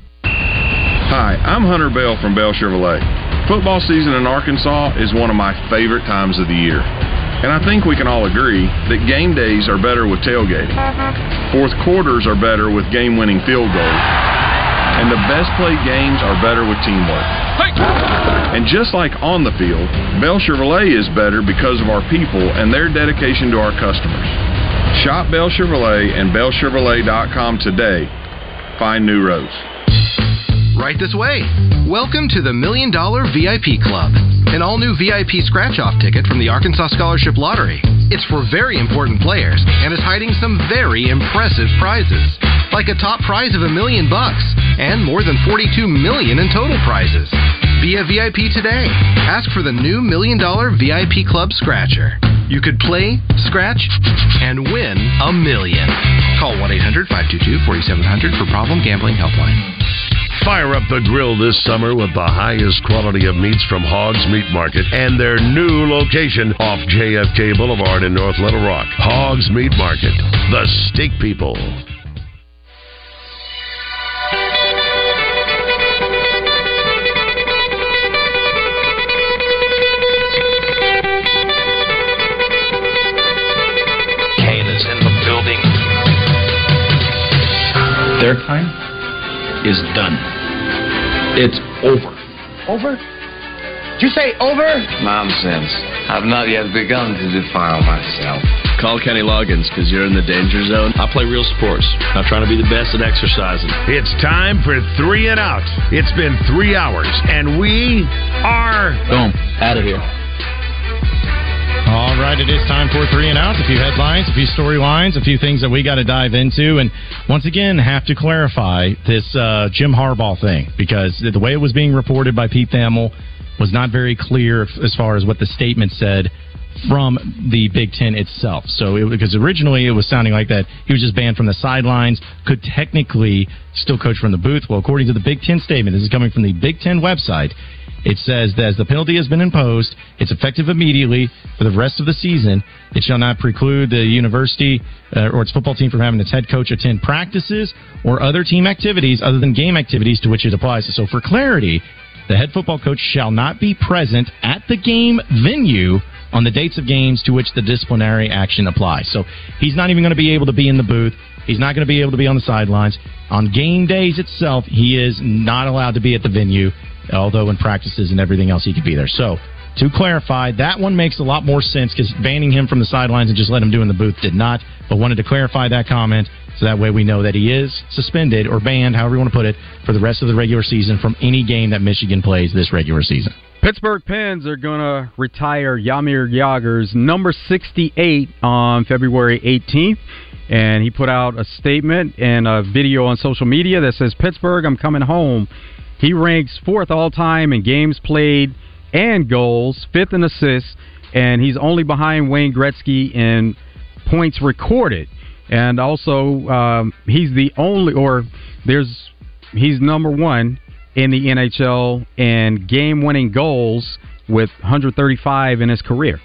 Hi, I'm Hunter Bell from Bell Chevrolet. Football season in Arkansas is one of my favorite times of the year. And I think we can all agree that game days are better with tailgating. Fourth quarters are better with game winning field goals. And the best played games are better with teamwork. And just like on the field, Bell Chevrolet is better because of our people and their dedication to our customers. Shop Bell Chevrolet and BellChevrolet.com today. Find new roads. Right this way. Welcome to the Million Dollar VIP Club, an all new VIP scratch off ticket from the Arkansas Scholarship Lottery. It's for very important players and is hiding some very impressive prizes, like a top prize of a million bucks and more than 42 million in total prizes. Be a VIP today. Ask for the new Million Dollar VIP Club Scratcher. You could play, scratch, and win a million. Call 1 800 522 4700 for Problem Gambling Helpline. Fire up the grill this summer with the highest quality of meats from Hogs Meat Market and their new location off JFK Boulevard in North Little Rock. Hogs Meat Market, the steak people. Kane is in the building. Their time is done. It's over. Over? Did you say over? Nonsense. I've not yet begun to defile myself. Call Kenny Loggins because you're in the danger zone. I play real sports. I'm trying to be the best at exercising. It's time for three and out. It's been three hours, and we are Boom. Out of here. All right. it is time for three and outs. A few headlines, a few storylines, a few things that we got to dive into, and once again, have to clarify this uh, Jim Harbaugh thing because the way it was being reported by Pete Thamel was not very clear as far as what the statement said from the Big Ten itself. So, it, because originally it was sounding like that he was just banned from the sidelines, could technically still coach from the booth. Well, according to the Big Ten statement, this is coming from the Big Ten website. It says that as the penalty has been imposed, it's effective immediately for the rest of the season. It shall not preclude the university uh, or its football team from having its head coach attend practices or other team activities other than game activities to which it applies. So, for clarity, the head football coach shall not be present at the game venue on the dates of games to which the disciplinary action applies. So he's not even going to be able to be in the booth. He's not going to be able to be on the sidelines. On game days itself, he is not allowed to be at the venue, although in practices and everything else, he could be there. So to clarify, that one makes a lot more sense because banning him from the sidelines and just let him do in the booth did not. But wanted to clarify that comment so that way we know that he is suspended or banned, however you want to put it, for the rest of the regular season from any game that Michigan plays this regular season. Pittsburgh Pens are going to retire Jaromir Jagr's number 68 on February 18th. And he put out a statement and a video on social media that says, Pittsburgh, I'm coming home. He ranks fourth all time in games played and goals, fifth in assists, and he's only behind Wayne Gretzky in points recorded. And also, um, he's the only, or there's, he's number one in the NHL in game-winning goals with 135 in his career.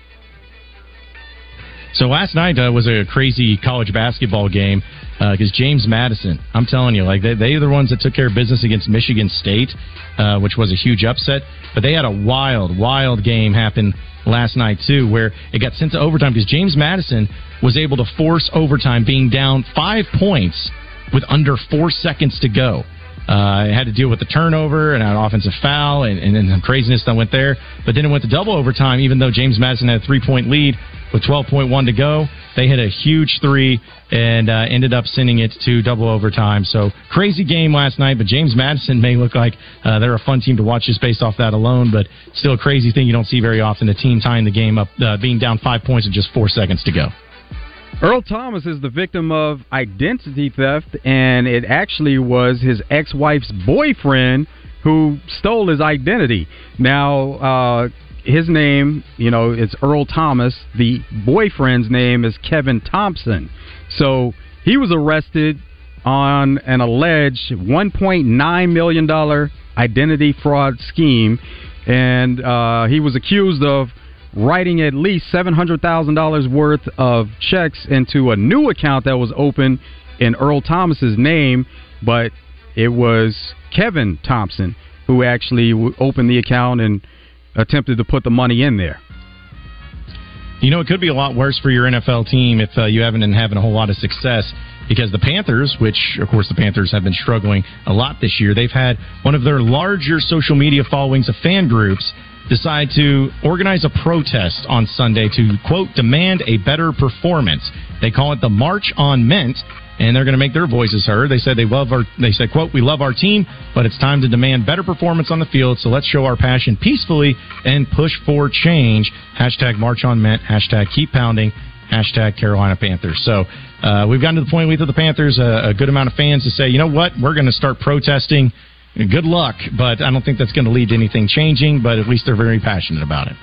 So last night uh, was a crazy college basketball game because uh, James Madison, I'm telling you, like they, they are the ones that took care of business against Michigan State, uh, which was a huge upset. But they had a wild, wild game happen last night too, where it got sent to overtime because James Madison was able to force overtime, being down five points with under four seconds to go. Uh, it had to deal with the turnover and an offensive foul and, and, and some craziness that went there. But then it went to double overtime, even though James Madison had a three point lead with 12.1 to go. They hit a huge three and uh, ended up sending it to double overtime. So crazy game last night, but James Madison may look like uh, they're a fun team to watch just based off that alone, but still a crazy thing you don't see very often. A team tying the game up, uh, being down five points with just four seconds to go. Earl Thomas is the victim of identity theft, and it actually was his ex wife's boyfriend who stole his identity. Now, uh, his name, you know, is Earl Thomas. The boyfriend's name is Kevin Thompson. So he was arrested on an alleged $1.9 million identity fraud scheme, and uh, he was accused of writing at least $700,000 worth of checks into a new account that was open in Earl Thomas's name, but it was Kevin Thompson who actually opened the account and attempted to put the money in there. You know, it could be a lot worse for your NFL team if uh, you haven't been having a whole lot of success because the Panthers, which of course the Panthers have been struggling a lot this year, they've had one of their larger social media followings of fan groups decide to organize a protest on Sunday to, quote, demand a better performance. They call it the March on Mint, and they're going to make their voices heard. They said they love our, they said, quote, we love our team, but it's time to demand better performance on the field, so let's show our passion peacefully and push for change. Hashtag March on Mint, hashtag keep pounding, hashtag Carolina Panthers. So uh, we've gotten to the point with the Panthers, a, a good amount of fans to say, you know what, we're going to start protesting good luck, but I don't think that's going to lead to anything changing, but at least they're very passionate about it.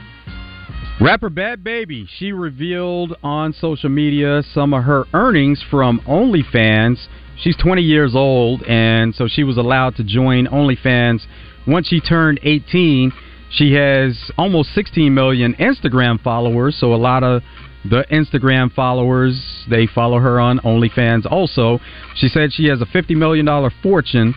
Rapper Bhad Bhabie, she revealed on social media some of her earnings from OnlyFans. She's 20 years old, and so she was allowed to join OnlyFans once she turned 18. She has almost 16 million Instagram followers, so a lot of the Instagram followers they follow her on OnlyFans. Also, she said she has a 50 million dollar fortune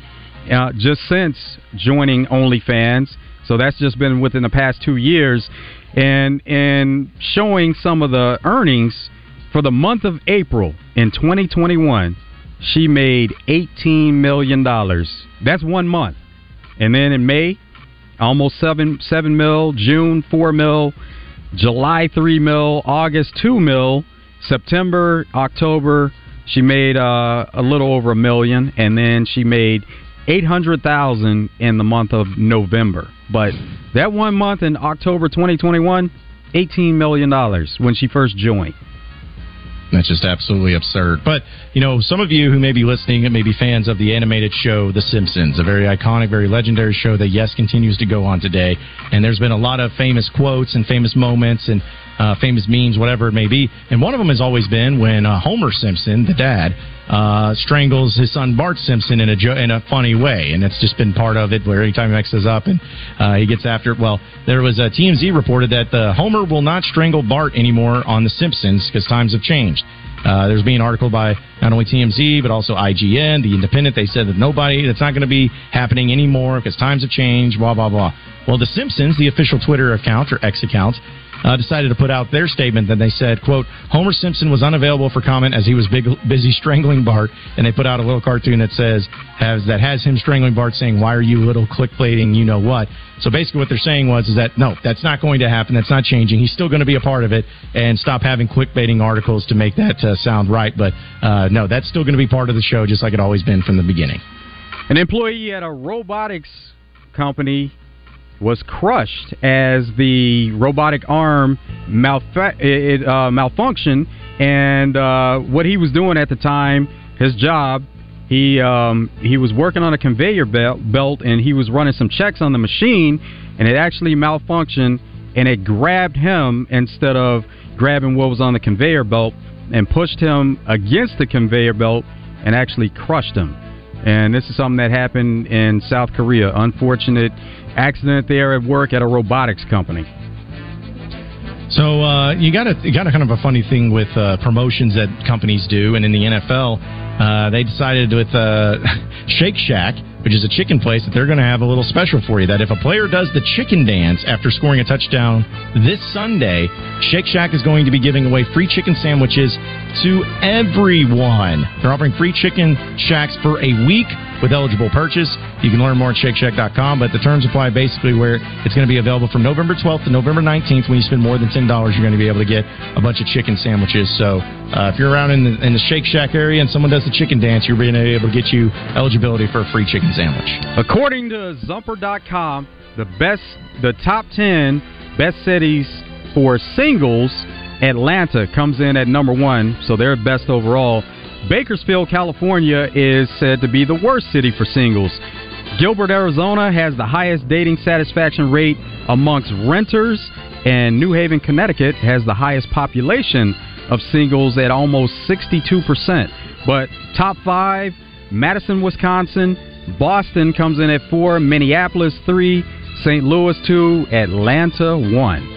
uh, just since joining OnlyFans. So that's just been within the past two years, and and showing some of the earnings for the month of April in 2021, she made 18 million dollars. That's one month, and then in May, almost seven seven mil. June four mil. July three mil. August two mil. September, October, she made uh, a little over a million, and then she made 800,000 in the month of November. But that one month in October 2021, $18 million when she first joined. That's just absolutely absurd. But, you know, some of you who may be listening may be fans of the animated show The Simpsons, a very iconic, very legendary show that, yes, continues to go on today. And there's been a lot of famous quotes and famous moments and uh, famous memes, whatever it may be. And one of them has always been when uh, Homer Simpson, the dad, uh, strangles his son Bart Simpson in a jo- in a funny way, and it's just been part of it. Where anytime he mixes up and uh, he gets after it. Well, there was a TMZ reported that the Homer will not strangle Bart anymore on The Simpsons because times have changed. Uh, there's been an article by not only TMZ but also IGN, The Independent. They said that nobody, that's not going to be happening anymore because times have changed. Blah blah blah. Well, The Simpsons, the official Twitter account or X account, uh, decided to put out their statement. Then they said, "quote Homer Simpson was unavailable for comment as he was big, busy strangling Bart." And they put out a little cartoon that says has that has him strangling Bart, saying, "Why are you little clickbaiting? You know what?" So basically, what they're saying was is that no, that's not going to happen. That's not changing. He's still going to be a part of it, and stop having clickbaiting articles to make that uh, sound right. But uh, no, that's still going to be part of the show, just like it always been from the beginning. An employee at a robotics company was crushed as the robotic arm malfa- it, uh, malfunctioned, and uh, what he was doing at the time, his job, he um, he was working on a conveyor belt, belt, and he was running some checks on the machine, and it actually malfunctioned, and it grabbed him instead of grabbing what was on the conveyor belt, and pushed him against the conveyor belt, and actually crushed him. And this is something that happened in South Korea. Unfortunate accident there at work at a robotics company. So uh, you got a you got a kind of a funny thing with uh, promotions that companies do, and in the NFL, uh, they decided with uh, Shake Shack, which is a chicken place, that they're going to have a little special for you. That if a player does the chicken dance after scoring a touchdown this Sunday, Shake Shack is going to be giving away free chicken sandwiches to everyone. They're offering free chicken shacks for a week with eligible purchase. You can learn more at ShakeShack.com, but the terms apply basically where it's going to be available from November 12th to November 19th. When you spend more than $10, you're going to be able to get a bunch of chicken sandwiches. So uh, if you're around in the, in the Shake Shack area and someone does the chicken dance, you're going to be able to get you eligibility for a free chicken sandwich. According to Zumper.com, the best, the top 10 best cities for singles, Atlanta comes in at number one, so they're best overall. Bakersfield, California is said to be the worst city for singles. Gilbert, Arizona has the highest dating satisfaction rate amongst renters, and New Haven, Connecticut has the highest population of singles at almost 62%. But top five Madison, Wisconsin, Boston comes in at four, Minneapolis, three, St. Louis, two, Atlanta, one.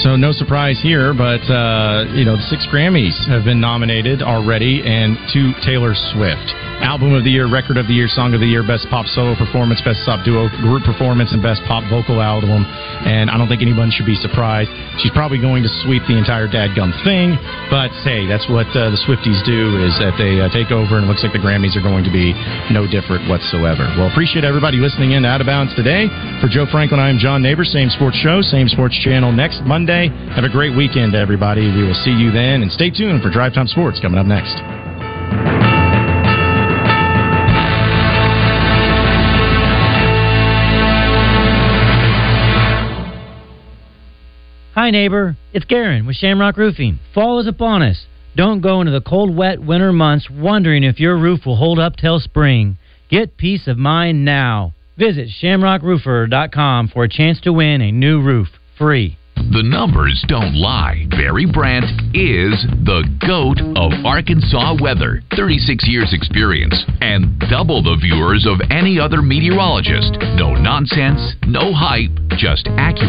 So no surprise here, but uh, you know the six Grammys have been nominated already, and to Taylor Swift, Album of the Year, Record of the Year, Song of the Year, Best Pop Solo Performance, Best Pop Duo Group Performance, and Best Pop Vocal Album. And I don't think anyone should be surprised. She's probably going to sweep the entire dadgum thing, but hey, that's what uh, the Swifties do is that they uh, take over, and it looks like the Grammys are going to be no different whatsoever. Well, appreciate everybody listening in Out of Bounds today. For Joe Franklin, I am John Neighbor. Same sports show, same sports channel next Monday. Have a great weekend, everybody. We will see you then, and stay tuned for Drive Time Sports coming up next. Hi, neighbor. It's Garen with Shamrock Roofing. Fall is upon us. Don't go into the cold, wet winter months wondering if your roof will hold up till spring. Get peace of mind now. Visit shamrockroofer.com for a chance to win a new roof free. The numbers don't lie. Barry Brandt is the GOAT of Arkansas weather. 36 years experience and double the viewers of any other meteorologist. No nonsense, no hype, just accurate.